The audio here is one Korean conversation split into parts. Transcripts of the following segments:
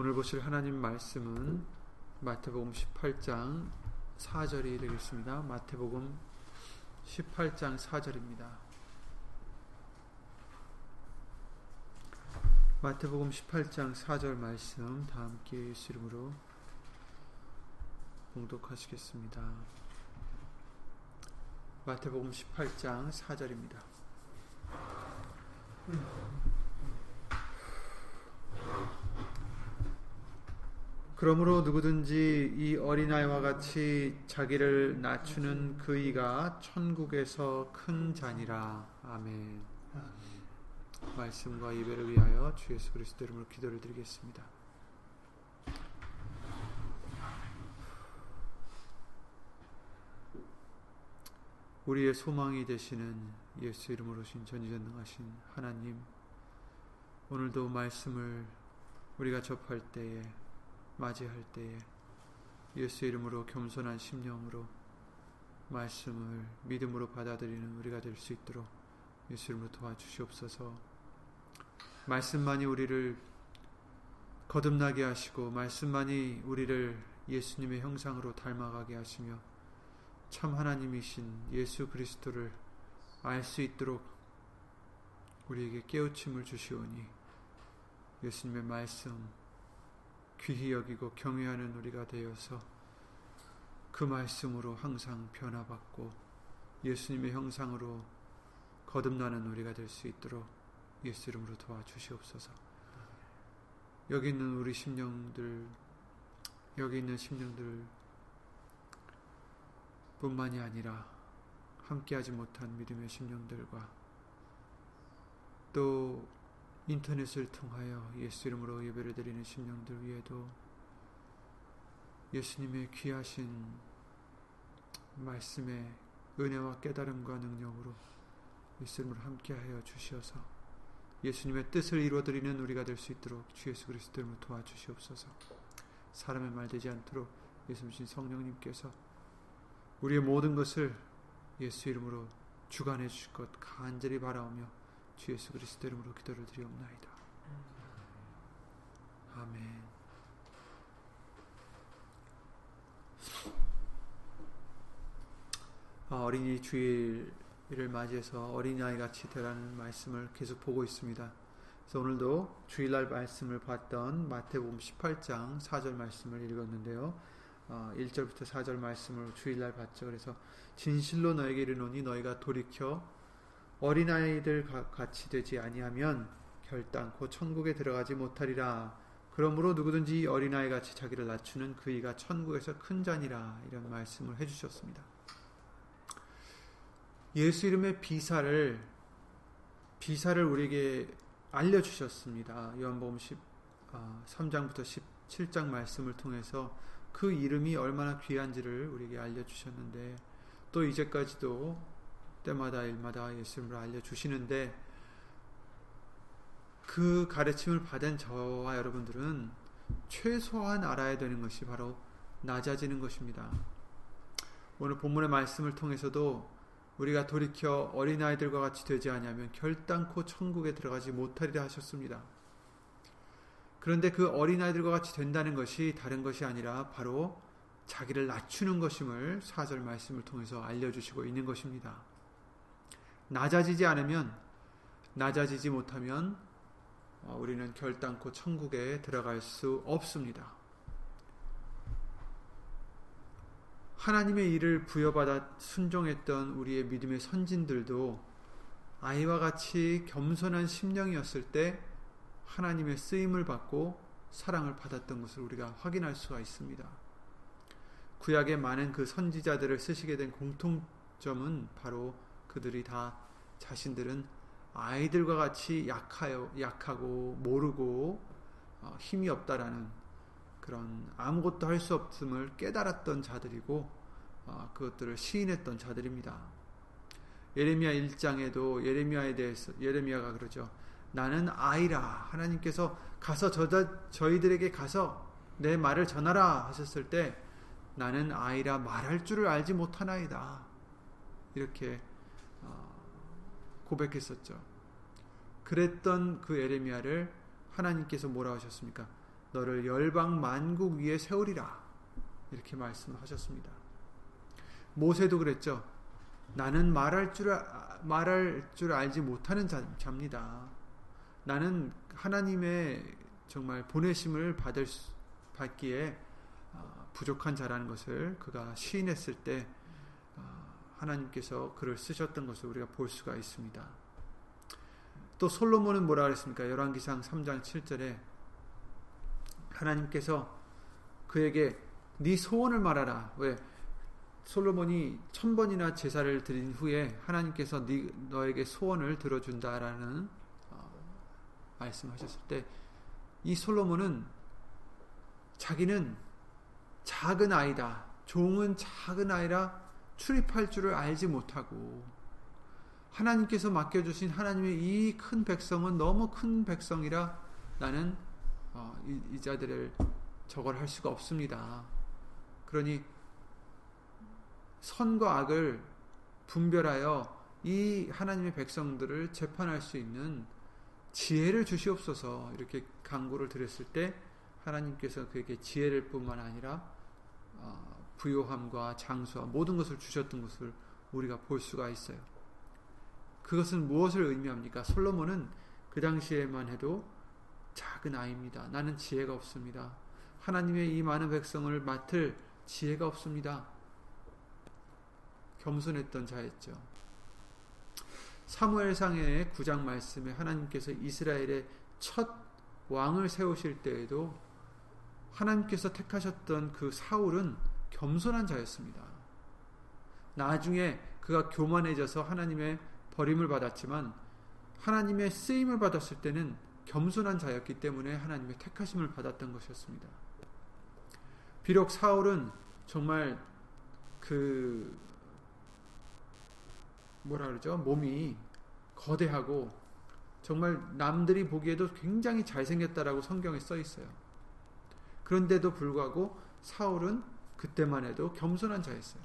오늘 보실 하나님 말씀은 마태복음 18장 4절이 되겠습니다. 마태복음 18장 4절입니다. 마태복음 18장 4절 말씀 다 함께 예수 이름으로 봉독하시겠습니다. 마태복음 18장 4절입니다. 그러므로 누구든지 이 어린아이와 같이 자기를 낮추는 그이가 천국에서 큰 자니라. 아멘. 말씀과 예배를 위하여 주 예수 그리스도 이름으로 기도를 드리겠습니다. 우리의 소망이 되시는 예수 이름으로 신 전지전능하신 하나님 오늘도 말씀을 우리가 접할 때에 맞이할 때에 예수 이름으로 겸손한 심령으로 말씀을 믿음으로 받아들이는 우리가 될 수 있도록 예수 이름으로 도와주시옵소서. 말씀만이 우리를 거듭나게 하시고 말씀만이 우리를 예수님의 형상으로 닮아가게 하시며 참 하나님이신 예수 그리스도를 알 수 있도록 우리에게 깨우침을 주시오니 예수님의 말씀 귀히 여기고 경외하는 우리가 되어서 그 말씀으로 항상 변화받고 예수님의 형상으로 거듭나는 우리가 될 수 있도록 예수 이름으로 도와주시옵소서. 여기 있는 우리 심령들, 여기 있는 심령들 뿐만이 아니라 함께하지 못한 믿음의 심령들과 또 인터넷을 통하여 예수 이름으로 예배를 드리는 심령들 위에도 예수님의 귀하신 말씀의 은혜와 깨달음과 능력으로 예수 이름으로 함께하여 주시어서 예수님의 뜻을 이루어드리는 우리가 될 수 있도록 주 예수 그리스도 이름으로 도와주시옵소서. 사람의 말 되지 않도록 예수님 성령님께서 우리의 모든 것을 예수 이름으로 주관해 주실 것 간절히 바라오며 주 예수 그리스도 이름으로 기도를 드리옵나이다. 아멘. 아, 어린이 주일을 맞이해서 어린아이 같이 되라는 말씀을 계속 보고 있습니다. 그래서 오늘도 주일날 말씀을 봤던 마태복음 18장 4절 말씀을 읽었는데요. 어, 1절부터 4절 말씀을 주일날 봤죠. 그래서 진실로 너에게 이르노니 너희가 돌이켜 어린아이들 같이 되지 아니하면 결단코 천국에 들어가지 못하리라. 그러므로 누구든지 어린아이 같이 자기를 낮추는 그이가 천국에서 큰 자니라. 이런 말씀을 해주셨습니다. 예수 이름의 비사를 비사를 우리에게 알려주셨습니다. 요한복음 13장부터 아, 17장 말씀을 통해서 그 이름이 얼마나 귀한지를 우리에게 알려주셨는데 또 이제까지도 때마다 일마다 예수님을 알려주시는데 그 가르침을 받은 저와 여러분들은 최소한 알아야 되는 것이 바로 낮아지는 것입니다. 오늘 본문의 말씀을 통해서도 우리가 돌이켜 어린아이들과 같이 되지 않으면 결단코 천국에 들어가지 못하리라 하셨습니다. 그런데 그 어린아이들과 같이 된다는 것이 다른 것이 아니라 바로 자기를 낮추는 것임을 사절 말씀을 통해서 알려주시고 있는 것입니다. 낮아지지 않으면 낮아지지 못하면 어, 우리는 결단코 천국에 들어갈 수 없습니다. 하나님의 일을 부여받아 순종했던 우리의 믿음의 선진들도 아이와 같이 겸손한 심령이었을 때 하나님의 쓰임을 받고 사랑을 받았던 것을 우리가 확인할 수가 있습니다. 구약의 많은 그 선지자들을 쓰시게 된 공통점은 바로 그들이 다 자신들은 아이들과 같이 약하여 약하고 모르고 어, 힘이 없다라는 그런 아무것도 할 수 없음을 깨달았던 자들이고 어, 그것들을 시인했던 자들입니다. 예레미야 1장에도 예레미야에 대해서 예레미야가 그러죠. 나는 아이라 하나님께서 가서 저, 저희들에게 가서 내 말을 전하라 하셨을 때 나는 아이라 말할 줄을 알지 못하나이다. 이렇게 고백했었죠. 그랬던 그 에레미야를 하나님께서 뭐라 하셨습니까? 너를 열방 만국 위에 세우리라. 이렇게 말씀하셨습니다. 모세도 그랬죠. 나는 말할 줄, 말할 줄 알지 못하는 자, 자입니다. 나는 하나님의 정말 보내심을 받을 수, 받기에 어, 부족한 자라는 것을 그가 시인했을 때 어, 하나님께서 그를 쓰셨던 것을 우리가 볼 수가 있습니다. 또 솔로몬은 뭐라 그랬습니까? 열왕기상 3장 7절에 하나님께서 그에게 네 소원을 말하라. 왜? 솔로몬이 천 번이나 제사를 드린 후에 하나님께서 네, 너에게 소원을 들어준다라는 어, 말씀하셨을 때 이 솔로몬은 자기는 작은 아이다. 종은 작은 아이라 출입할 줄을 알지 못하고 하나님께서 맡겨주신 하나님의 이 큰 백성은 너무 큰 백성이라 나는 어, 이, 이 자들을 저걸 할 수가 없습니다. 그러니 선과 악을 분별하여 이 하나님의 백성들을 재판할 수 있는 지혜를 주시옵소서 이렇게 강구를 드렸을 때 하나님께서 그에게 지혜를 뿐만 아니라 어, 부요함과 장수와 모든 것을 주셨던 것을 우리가 볼 수가 있어요. 그것은 무엇을 의미합니까? 솔로몬은 그 당시에만 해도 작은 아이입니다. 나는 지혜가 없습니다. 하나님의 이 많은 백성을 맡을 지혜가 없습니다. 겸손했던 자였죠. 사무엘상의 9장 말씀에 하나님께서 이스라엘의 첫 왕을 세우실 때에도 하나님께서 택하셨던 그 사울은 겸손한 자였습니다. 나중에 그가 교만해져서 하나님의 버림을 받았지만 하나님의 쓰임을 받았을 때는 겸손한 자였기 때문에 하나님의 택하심을 받았던 것이었습니다. 비록 사울은 정말 그 뭐라 그러죠? 몸이 거대하고 정말 남들이 보기에도 굉장히 잘생겼다라고 성경에 써 있어요. 그런데도 불구하고 사울은 그때만 해도 겸손한 자였어요.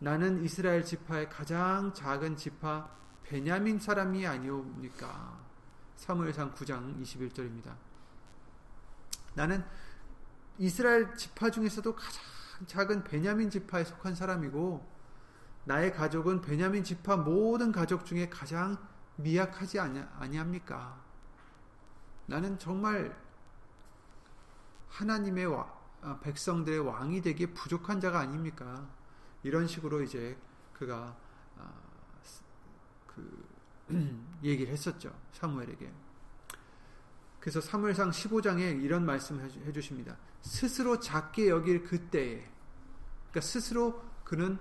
나는 이스라엘 지파의 가장 작은 지파 베냐민 사람이 아니옵니까? 사무엘상 9장 21절입니다. 나는 이스라엘 지파 중에서도 가장 작은 베냐민 지파에 속한 사람이고 나의 가족은 베냐민 지파 모든 가족 중에 가장 미약하지 아니 합니까? 나는 정말 하나님의 어, 백성들의 왕이 되기에 부족한 자가 아닙니까? 이런 식으로 이제 그가 어, 그 얘기를 했었죠 사무엘에게. 그래서 사무엘상 15장에 이런 말씀을 해 주십니다. 스스로 작게 여길 그때에, 그러니까 스스로 그는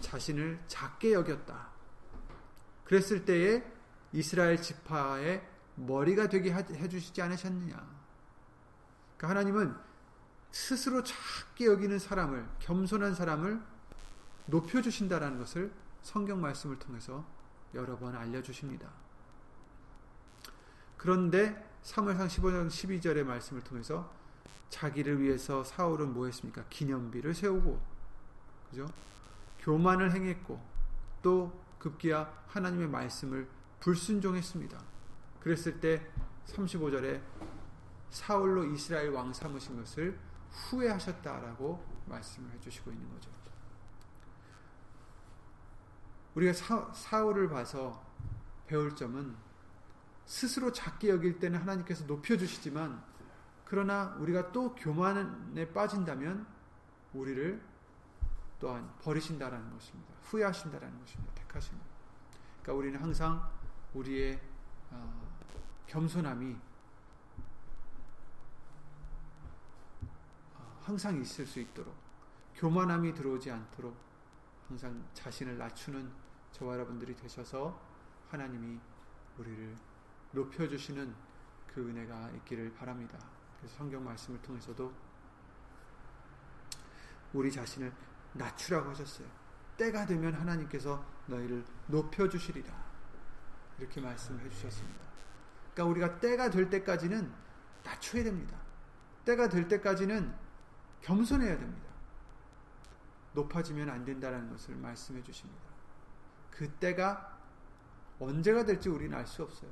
자신을 작게 여겼다. 그랬을 때에 이스라엘 지파의 머리가 되게 해 주시지 않으셨느냐. 그러니까 하나님은 스스로 작게 여기는 사람을, 겸손한 사람을 높여 주신다라는 것을 성경 말씀을 통해서 여러 번 알려 주십니다. 그런데 3월상 15장 12절의 말씀을 통해서 자기를 위해서 사울은 뭐 했습니까? 기념비를 세우고, 그죠? 교만을 행했고, 또 급기야 하나님의 말씀을 불순종했습니다. 그랬을 때 35절에 사울로 이스라엘 왕 삼으신 것을 후회하셨다라고 말씀을 해주시고 있는 거죠. 우리가 사, 사울을 봐서 배울 점은 스스로 작게 여길 때는 하나님께서 높여주시지만 그러나 우리가 또 교만에 빠진다면 우리를 또한 버리신다라는 것입니다. 후회하신다라는 것입니다. 택하십니다. 그러니까 우리는 항상 우리의 어, 겸손함이 어, 항상 있을 수 있도록 교만함이 들어오지 않도록 항상 자신을 낮추는 저와 여러분들이 되셔서 하나님이 우리를 높여주시는 그 은혜가 있기를 바랍니다. 그래서 성경 말씀을 통해서도 우리 자신을 낮추라고 하셨어요. 때가 되면 하나님께서 너희를 높여주시리라. 이렇게 말씀해 주셨습니다. 그러니까 우리가 때가 될 때까지는 낮춰야 됩니다. 때가 될 때까지는 겸손해야 됩니다. 높아지면 안 된다는 것을 말씀해 주십니다. 그 때가 언제가 될지 우리는 알 수 없어요.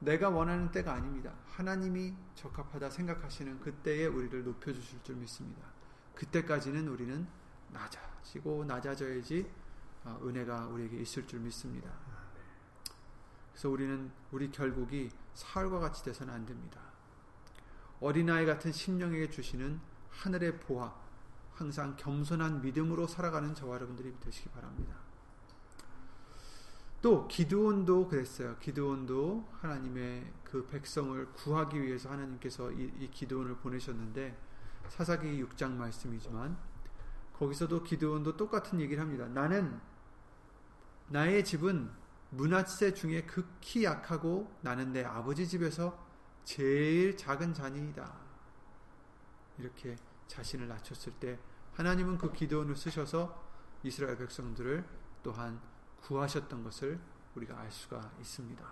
내가 원하는 때가 아닙니다. 하나님이 적합하다 생각하시는 그때에 우리를 높여주실 줄 믿습니다. 그때까지는 우리는 낮아지고 낮아져야지 어, 은혜가 우리에게 있을 줄 믿습니다. 그래서 우리는 우리 결국이 사울과 같이 돼서는 안 됩니다. 어린아이 같은 심령에게 주시는 하늘의 보화, 항상 겸손한 믿음으로 살아가는 저와 여러분들이 되시기 바랍니다. 또 기드온도 그랬어요. 기드온도 하나님의 그 백성을 구하기 위해서 하나님께서 이, 이 기드온을 보내셨는데 사사기 6장 말씀이지만 거기서도 기드온도 똑같은 얘기를 합니다. 나는 나의 집은 문화세 중에 극히 약하고 나는 내 아버지 집에서 제일 작은 자니이다. 이렇게 자신을 낮췄을 때 하나님은 그 기도원을 쓰셔서 이스라엘 백성들을 또한 구하셨던 것을 우리가 알 수가 있습니다.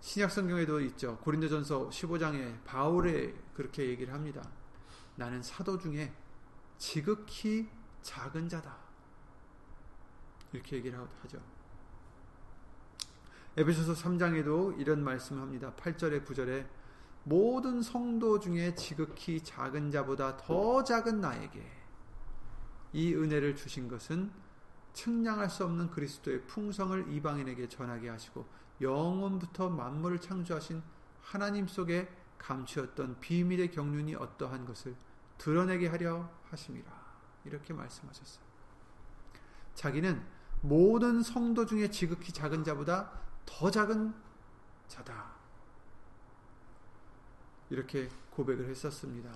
신약 성경에도 있죠. 고린도전서 15장에 바울에 그렇게 얘기를 합니다. 나는 사도 중에 지극히 작은 자다. 이렇게 얘기를 하죠. 에베소서 3장에도 이런 말씀을 합니다. 8절에 9절에 모든 성도 중에 지극히 작은 자보다 더 작은 나에게 이 은혜를 주신 것은 측량할 수 없는 그리스도의 풍성을 이방인에게 전하게 하시고 영원부터 만물을 창조하신 하나님 속에 감추었던 비밀의 경륜이 어떠한 것을 드러내게 하려 하심이라 이렇게 말씀하셨어요. 자기는 모든 성도 중에 지극히 작은 자보다 더 작은 자다. 이렇게 고백을 했었습니다.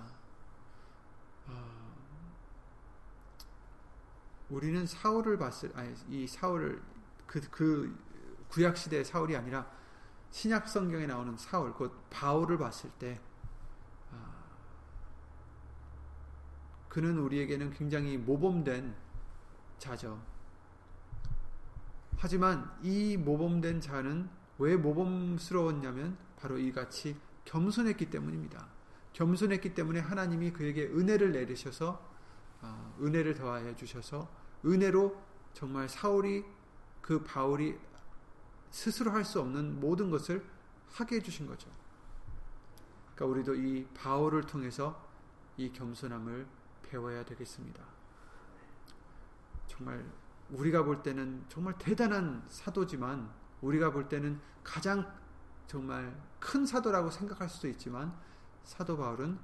아, 우리는 사울을 봤을, 아니, 이 사울을, 그, 그 구약 시대의 사울이 아니라 신약 성경에 나오는 사울, 곧 바울을 봤을 때, 아, 그는 우리에게는 굉장히 모범된 자죠. 하지만 이 모범된 자는 왜 모범스러웠냐면 바로 이같이 겸손했기 때문입니다. 겸손했기 때문에 하나님이 그에게 은혜를 내리셔서 아, 은혜를 더하여 주셔서 은혜로 정말 사울이 그 바울이 스스로 할 수 없는 모든 것을 하게 해주신 거죠. 그러니까 우리도 이 바울을 통해서 이 겸손함을 배워야 되겠습니다. 정말 우리가 볼 때는 정말 대단한 사도지만 우리가 볼 때는 가장 정말 큰 사도라고 생각할 수도 있지만 사도 바울은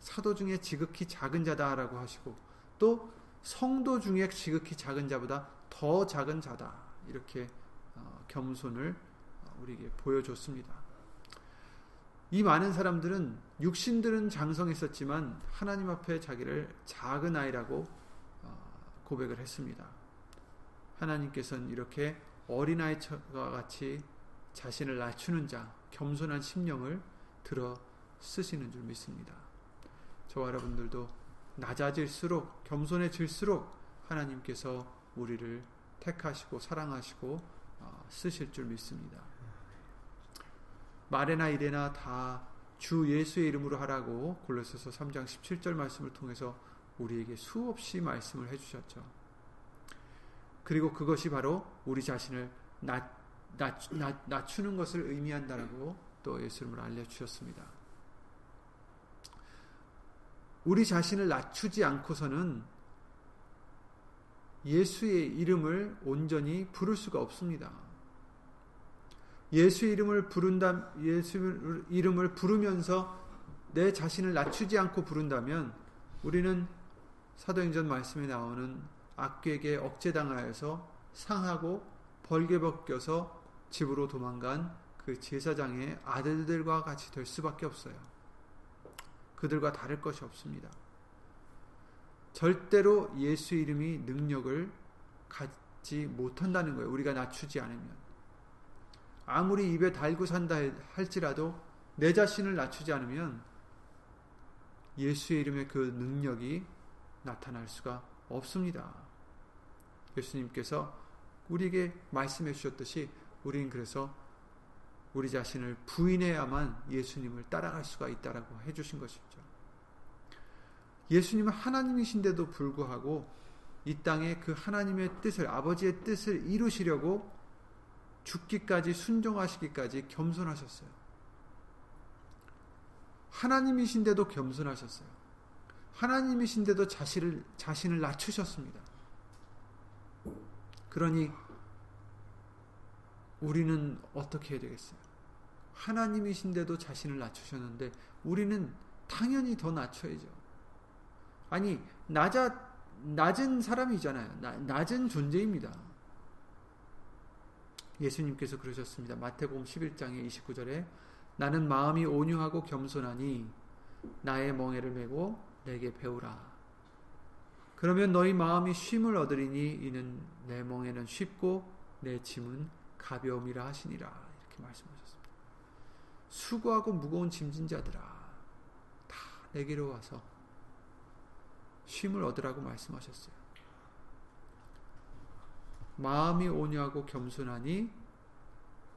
사도 중에 지극히 작은 자다라고 하시고 또 성도 중에 지극히 작은 자보다 더 작은 자다 이렇게 어, 겸손을 우리에게 보여줬습니다. 이 많은 사람들은 육신들은 장성했었지만 하나님 앞에 자기를 작은 아이라고 어, 고백을 했습니다. 하나님께서는 이렇게 어린아이와 같이 자신을 낮추는 자, 겸손한 심령을 들어 쓰시는 줄 믿습니다. 저와 여러분들도 낮아질수록 겸손해질수록 하나님께서 우리를 택하시고 사랑하시고 어, 쓰실 줄 믿습니다. 말에나 이래나 다 주 예수의 이름으로 하라고 골로새서 3장 17절 말씀을 통해서 우리에게 수없이 말씀을 해 주셨죠. 그리고 그것이 바로 우리 자신을 낮, 낮추는 것을 의미한다라고 또 예수님을 알려주셨습니다. 우리 자신을 낮추지 않고서는 예수의 이름을 온전히 부를 수가 없습니다. 예수의 이름을 부른다, 예수 이름을 부르면서 내 자신을 낮추지 않고 부른다면 우리는 사도행전 말씀에 나오는 악귀에게 억제당하여서 상하고 벌게 벗겨서 집으로 도망간 그 제사장의 아들들과 같이 될 수밖에 없어요. 그들과 다를 것이 없습니다. 절대로 예수 이름이 능력을 갖지 못한다는 거예요. 우리가 낮추지 않으면. 아무리 입에 달고 산다 할지라도 내 자신을 낮추지 않으면 예수의 이름의 그 능력이 나타날 수가 없습니다. 예수님께서 우리에게 말씀해 주셨듯이 우리는 그래서 우리 자신을 부인해야만 예수님을 따라갈 수가 있다라고 해 주신 것이죠. 예수님은 하나님이신데도 불구하고 이 땅에 그 하나님의 뜻을 아버지의 뜻을 이루시려고 죽기까지 순종하시기까지 겸손하셨어요. 하나님이신데도 겸손하셨어요. 하나님이신데도 자신을, 자신을 낮추셨습니다. 그러니 우리는 어떻게 해야 되겠어요? 하나님이신데도 자신을 낮추셨는데 우리는 당연히 더 낮춰야죠. 아니 낮아 낮은 사람이잖아요. 나, 낮은 존재입니다. 예수님께서 그러셨습니다. 마태복음 11장의 29절에 나는 마음이 온유하고 겸손하니 나의 멍에를 메고 내게 배우라. 그러면 너희 마음이 쉼을 얻으리니 이는 내 멍에는 쉽고 내 짐은 가벼움이라 하시니라. 이렇게 말씀하셨습니다. 수고하고 무거운 짐진 자들아 다 내게로 와서 쉼을 얻으라고 말씀하셨어요. 마음이 온유하고 겸손하니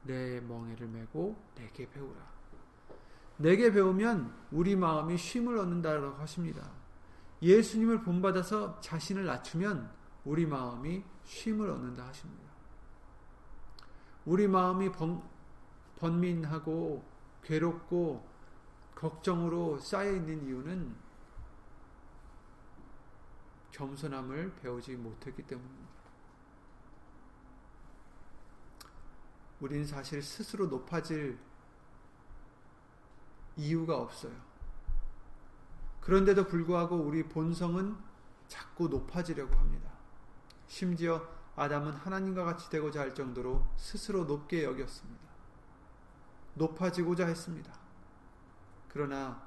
내 멍에를 메고 내게 배우라. 내게 배우면 우리 마음이 쉼을 얻는다고 하십니다. 예수님을 본받아서 자신을 낮추면 우리 마음이 쉼을 얻는다 하십니다. 우리 마음이 번, 번민하고 괴롭고 걱정으로 쌓여 있는 이유는 겸손함을 배우지 못했기 때문입니다. 우리는 사실 스스로 높아질 이유가 없어요. 그런데도 불구하고 우리 본성은 자꾸 높아지려고 합니다. 심지어 아담은 하나님과 같이 되고자 할 정도로 스스로 높게 여겼습니다. 높아지고자 했습니다. 그러나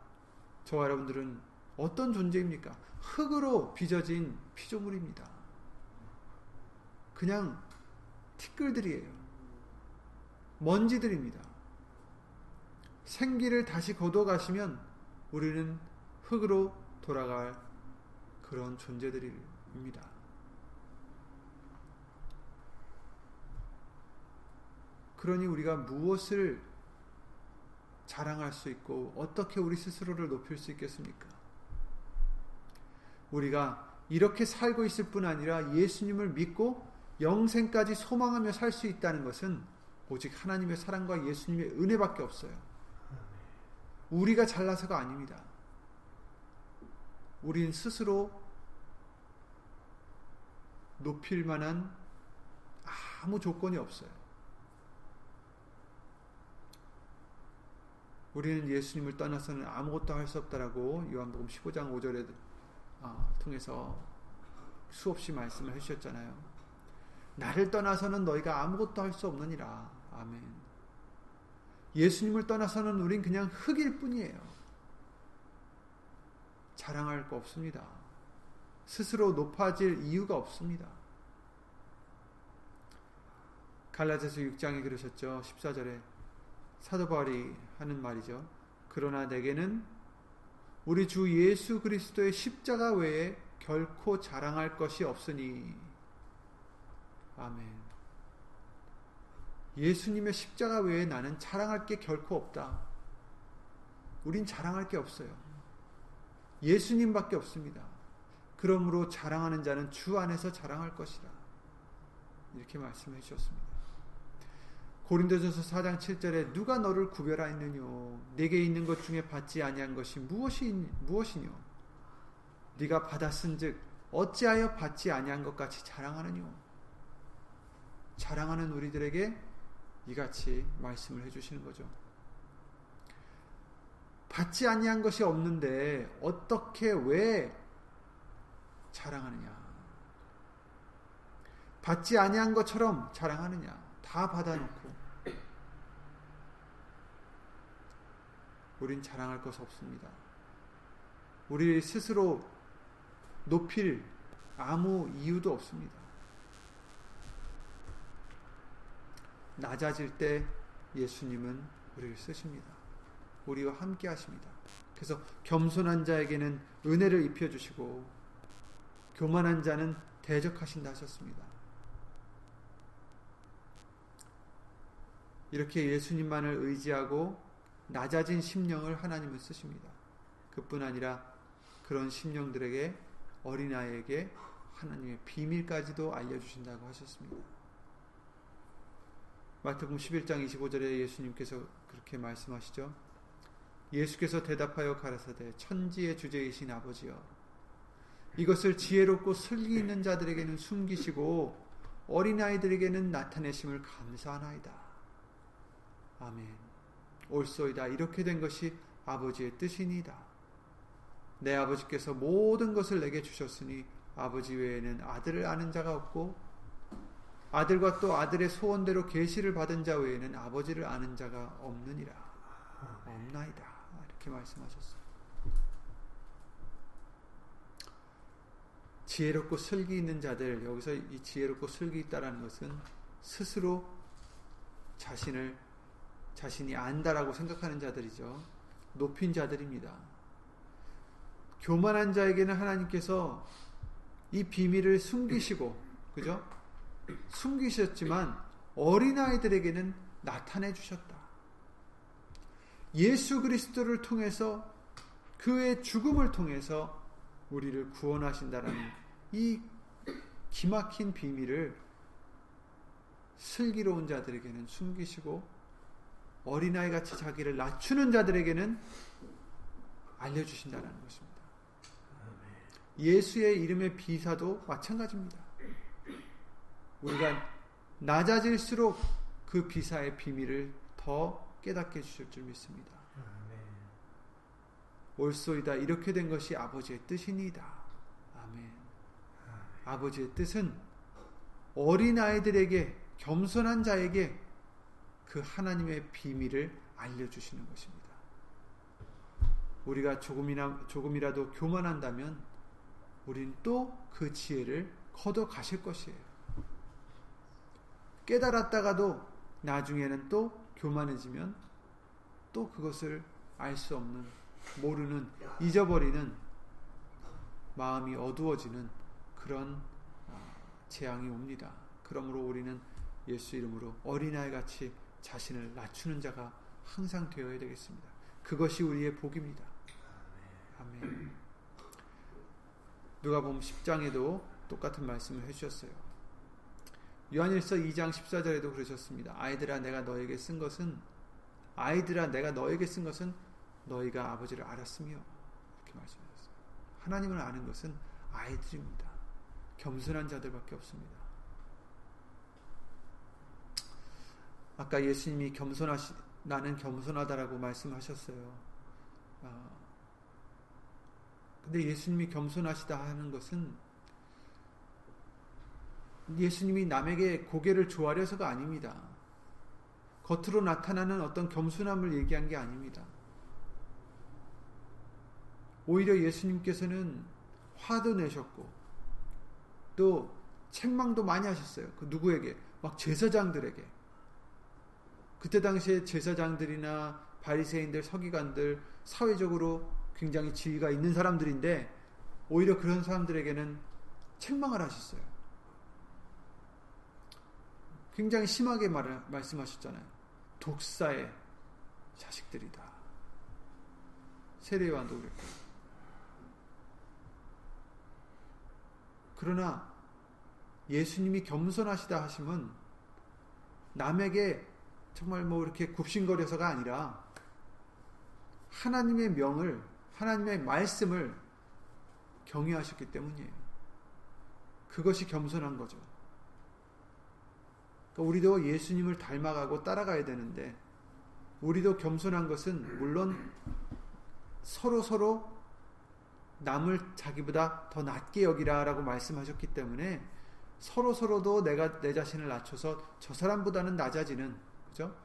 저와 여러분들은 어떤 존재입니까? 흙으로 빚어진 피조물입니다. 그냥 티끌들이에요. 먼지들입니다. 생기를 다시 거둬 가시면 우리는 흙으로 돌아갈 그런 존재들입니다. 그러니 우리가 무엇을 자랑할 수 있고 어떻게 우리 스스로를 높일 수 있겠습니까? 우리가 이렇게 살고 있을 뿐 아니라 예수님을 믿고 영생까지 소망하며 살 수 있다는 것은 오직 하나님의 사랑과 예수님의 은혜밖에 없어요. 우리가 잘나서가 아닙니다. 우린 스스로 높일 만한 아무 조건이 없어요. 우리는 예수님을 떠나서는 아무것도 할 수 없다라고 요한복음 15장 5절에 어, 통해서 수없이 말씀을 해주셨잖아요. 나를 떠나서는 너희가 아무것도 할 수 없느니라. 아멘. 예수님을 떠나서는 우린 그냥 흙일 뿐이에요. 자랑할 거 없습니다. 스스로 높아질 이유가 없습니다. 갈라디아서 6장에 그러셨죠. 14절에 사도 바울이 하는 말이죠. 그러나 내게는 우리 주 예수 그리스도의 십자가 외에 결코 자랑할 것이 없으니 아멘. 예수님의 십자가 외에 나는 자랑할 게 결코 없다. 우린 자랑할 게 없어요. 예수님밖에 없습니다. 그러므로 자랑하는 자는 주 안에서 자랑할 것이다. 이렇게 말씀해 주셨습니다. 고린도전서 4장 7절에 누가 너를 구별하였느뇨 내게 있는 것 중에 받지 아니한 것이 무엇이 무엇이뇨 네가 받았은즉 어찌하여 받지 아니한 것 같이 자랑하느뇨 자랑하는 우리들에게 이같이 말씀을 해 주시는 거죠. 받지 아니한 것이 없는데 어떻게 왜 자랑하느냐? 받지 아니한 것처럼 자랑하느냐? 다 받아놓고 우린 자랑할 것 없습니다. 우리 스스로 높일 아무 이유도 없습니다. 낮아질 때 예수님은 우리를 쓰십니다. 우리와 함께 하십니다. 그래서 겸손한 자에게는 은혜를 입혀 주시고 교만한 자는 대적하신다 하셨습니다. 이렇게 예수님만을 의지하고 낮아진 심령을 하나님은 쓰십니다. 그뿐 아니라 그런 심령들에게 어린아이에게 하나님의 비밀까지도 알려주신다고 하셨습니다. 마태복음 11장 25절에 예수님께서 그렇게 말씀하시죠. 예수께서 대답하여 가라사대 천지의 주제이신 아버지여 이것을 지혜롭고 슬기 있는 자들에게는 숨기시고 어린아이들에게는 나타내심을 감사하나이다. 아멘. 옳소이다. 이렇게 된 것이 아버지의 뜻이니이다. 내 아버지께서 모든 것을 내게 주셨으니 아버지 외에는 아들을 아는 자가 없고 아들과 또 아들의 소원대로 계시를 받은 자 외에는 아버지를 아는 자가 없느니라. 없나이다. 이렇게 말씀하셨어요. 지혜롭고 슬기 있는 자들 여기서 이 지혜롭고 슬기 있다라는 것은 스스로 자신을 자신이 안다라고 생각하는 자들이죠. 높인 자들입니다. 교만한 자에게는 하나님께서 이 비밀을 숨기시고 그죠? 숨기셨지만 어린아이들에게는 나타내 주셨다. 예수 그리스도를 통해서 그의 죽음을 통해서 우리를 구원하신다는 이 기막힌 비밀을 슬기로운 자들에게는 숨기시고 어린아이 같이 자기를 낮추는 자들에게는 알려주신다는 것입니다. 예수의 이름의 비사도 마찬가지입니다. 우리가 낮아질수록 그 비사의 비밀을 더 깨닫게 주실 줄 믿습니다. 옳소이다. 이렇게 된 것이 아버지의 뜻이니이다. 아멘. 아버지의 뜻은 어린 아이들에게, 겸손한 자에게 그 하나님의 비밀을 알려주시는 것입니다. 우리가 조금이나, 조금이라도 교만한다면 우리는 또 그 지혜를 거둬 가실 것이에요. 깨달았다가도 나중에는 또 교만해지면 또 그것을 알 수 없는, 모르는, 잊어버리는 마음이 어두워지는 그런 어, 재앙이 옵니다. 그러므로 우리는 예수 이름으로 어린아이 같이 자신을 낮추는 자가 항상 되어야 되겠습니다. 그것이 우리의 복입니다. 아멘. 누가 보면 10장에도 똑같은 말씀을 해주셨어요. 요한일서 2장 14절에도 그러셨습니다. 아이들아 내가 너에게 쓴 것은 아이들아 내가 너에게 쓴 것은 너희가 아버지를 알았으며 이렇게 말씀하셨어요. 하나님을 아는 것은 아이들입니다. 겸손한 자들밖에 없습니다. 아까 예수님이 겸손하시 나는 겸손하다라고 말씀하셨어요. 아, 근데 예수님이 겸손하시다 하는 것은 예수님이 남에게 고개를 조아려서가 아닙니다. 겉으로 나타나는 어떤 겸손함을 얘기한 게 아닙니다. 오히려 예수님께서는 화도 내셨고 또 책망도 많이 하셨어요. 그 누구에게? 막 제사장들에게. 그때 당시에 제사장들이나 바리새인들, 서기관들 사회적으로 굉장히 지위가 있는 사람들인데 오히려 그런 사람들에게는 책망을 하셨어요. 굉장히 심하게 말, 말씀하셨잖아요. 독사의 자식들이다. 세례요한도 그랬고. 그러나 예수님이 겸손하시다 하시면 남에게 정말 뭐 이렇게 굽신거려서가 아니라 하나님의 명을 하나님의 말씀을 경외하셨기 때문이에요. 그것이 겸손한 거죠. 그러니까 우리도 예수님을 닮아가고 따라가야 되는데 우리도 겸손한 것은 물론 서로 서로 남을 자기보다 더 낮게 여기라라고 말씀하셨기 때문에 서로 서로도 내가 내 자신을 낮춰서 저 사람보다는 낮아지는 그죠?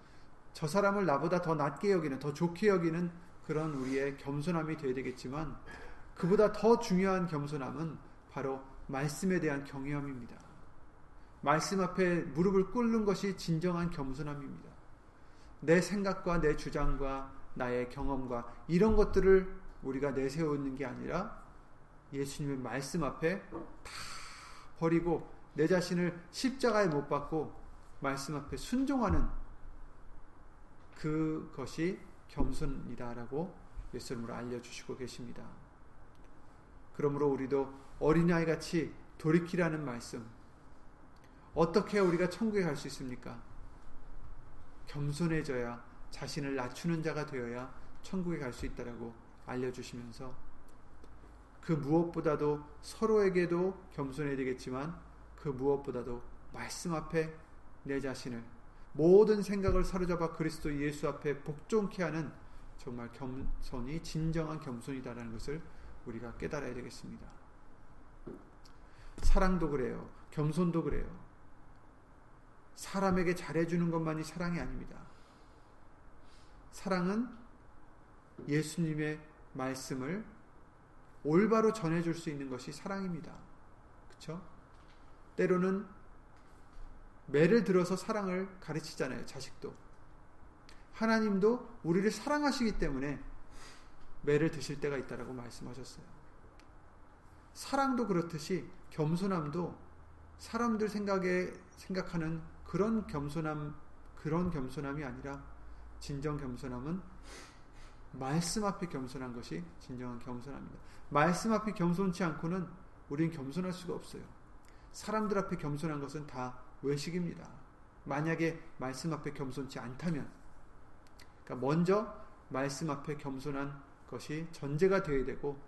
저 사람을 나보다 더 낮게 여기는 더 좋게 여기는 그런 우리의 겸손함이 되어야 되겠지만 그보다 더 중요한 겸손함은 바로 말씀에 대한 경외함입니다. 말씀 앞에 무릎을 꿇는 것이 진정한 겸손함입니다. 내 생각과 내 주장과 나의 경험과 이런 것들을 우리가 내세우는 게 아니라 예수님의 말씀 앞에 다 버리고 내 자신을 십자가에 못 박고 말씀 앞에 순종하는 그것이 겸손이다라고 예수님으로 알려주시고 계십니다. 그러므로 우리도 어린아이 같이 돌이키라는 말씀. 어떻게 우리가 천국에 갈 수 있습니까? 겸손해져야 자신을 낮추는 자가 되어야 천국에 갈 수 있다라고 알려주시면서 그 무엇보다도 서로에게도 겸손해야 되겠지만 그 무엇보다도 말씀 앞에 내 자신을 모든 생각을 사로잡아 그리스도 예수 앞에 복종케 하는 정말 겸손이 진정한 겸손이다라는 것을 우리가 깨달아야 되겠습니다. 사랑도 그래요. 겸손도 그래요. 사람에게 잘해주는 것만이 사랑이 아닙니다. 사랑은 예수님의 말씀을 올바로 전해줄 수 있는 것이 사랑입니다. 그쵸? 때로는 매를 들어서 사랑을 가르치잖아요. 자식도. 하나님도 우리를 사랑하시기 때문에 매를 드실 때가 있다라고 말씀하셨어요. 사랑도 그렇듯이 겸손함도 사람들 생각에 생각하는 그런 겸손함 그런 겸손함이 아니라 진정 겸손함은 말씀 앞에 겸손한 것이 진정한 겸손함입니다. 말씀 앞에 겸손치 않고는 우리는 겸손할 수가 없어요. 사람들 앞에 겸손한 것은 다 외식입니다. 만약에 말씀 앞에 겸손치 않다면, 그러니까 먼저 말씀 앞에 겸손한 것이 전제가 되어야 되고,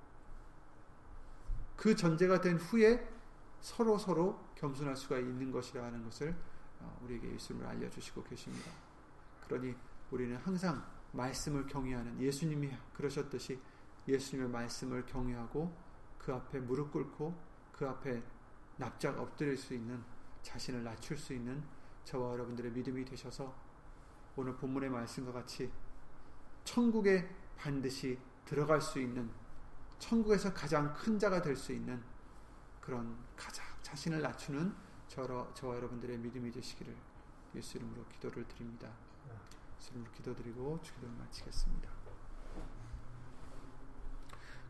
그 전제가 된 후에 서로 서로 겸손할 수가 있는 것이라는 것을 어, 우리에게 예수님을 알려주시고 계십니다. 그러니 우리는 항상 말씀을 경외하는 예수님이 그러셨듯이 예수님의 말씀을 경외하고 그 앞에 무릎 꿇고 그 앞에 납작 엎드릴 수 있는 자신을 낮출 수 있는 저와 여러분들의 믿음이 되셔서 오늘 본문의 말씀과 같이 천국에 반드시 들어갈 수 있는 천국에서 가장 큰 자가 될 수 있는 그런 가장 자신을 낮추는 저와, 저와 여러분들의 믿음이 되시기를 예수 이름으로 기도를 드립니다. 예수 이름으로 기도드리고 주기도를 마치겠습니다.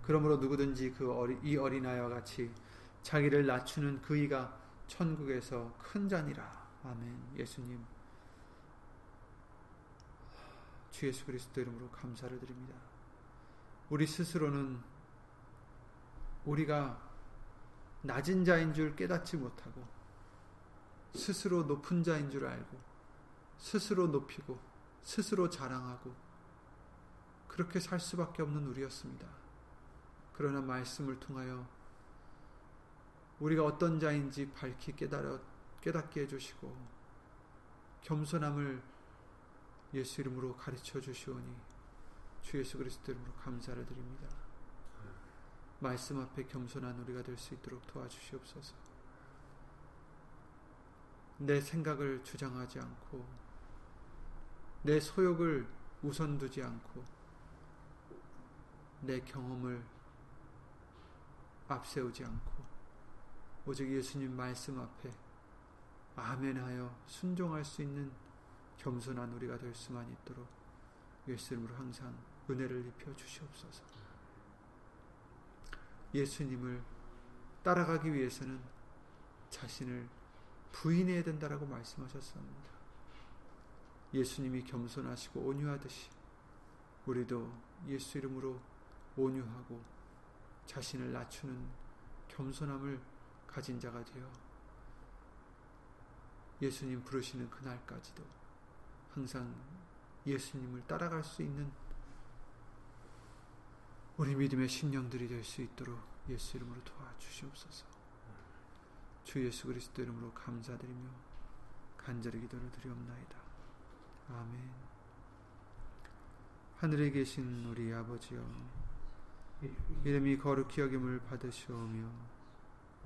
그러므로 누구든지 그 어리, 이 어린아이와 같이 자기를 낮추는 그이가 천국에서 큰 자니라. 아멘. 예수님. 주 예수 그리스도 이름으로 감사를 드립니다. 우리 스스로는 우리가 낮은 자인 줄 깨닫지 못하고 스스로 높은 자인 줄 알고 스스로 높이고 스스로 자랑하고 그렇게 살 수밖에 없는 우리였습니다. 그러나 말씀을 통하여 우리가 어떤 자인지 밝히 깨달아, 깨닫게 해주시고 겸손함을 예수 이름으로 가르쳐 주시오니 주 예수 그리스도 이름으로 감사를 드립니다. 말씀 앞에 겸손한 우리가 될 수 있도록 도와주시옵소서. 내 생각을 주장하지 않고 내 소욕을 우선 두지 않고 내 경험을 앞세우지 않고 오직 예수님 말씀 앞에 아멘하여 순종할 수 있는 겸손한 우리가 될 수만 있도록 예수님으로 항상 은혜를 입혀 주시옵소서. 예수님을 따라가기 위해서는 자신을 부인해야 된다라고 말씀하셨습니다. 예수님이 겸손하시고 온유하듯이 우리도 예수 이름으로 온유하고 자신을 낮추는 겸손함을 가진 자가 되어 예수님 부르시는 그날까지도 항상 예수님을 따라갈 수 있는 우리 믿음의 심령들이 될 수 있도록 예수 이름으로 도와주시옵소서. 주 예수 그리스도 이름으로 감사드리며 간절히 기도를 드리옵나이다. 아멘. 하늘에 계신 우리 아버지여, 이름이 거룩히 여김을 받으시오며,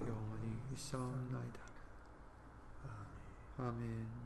영원히 있사옵나이다 아멘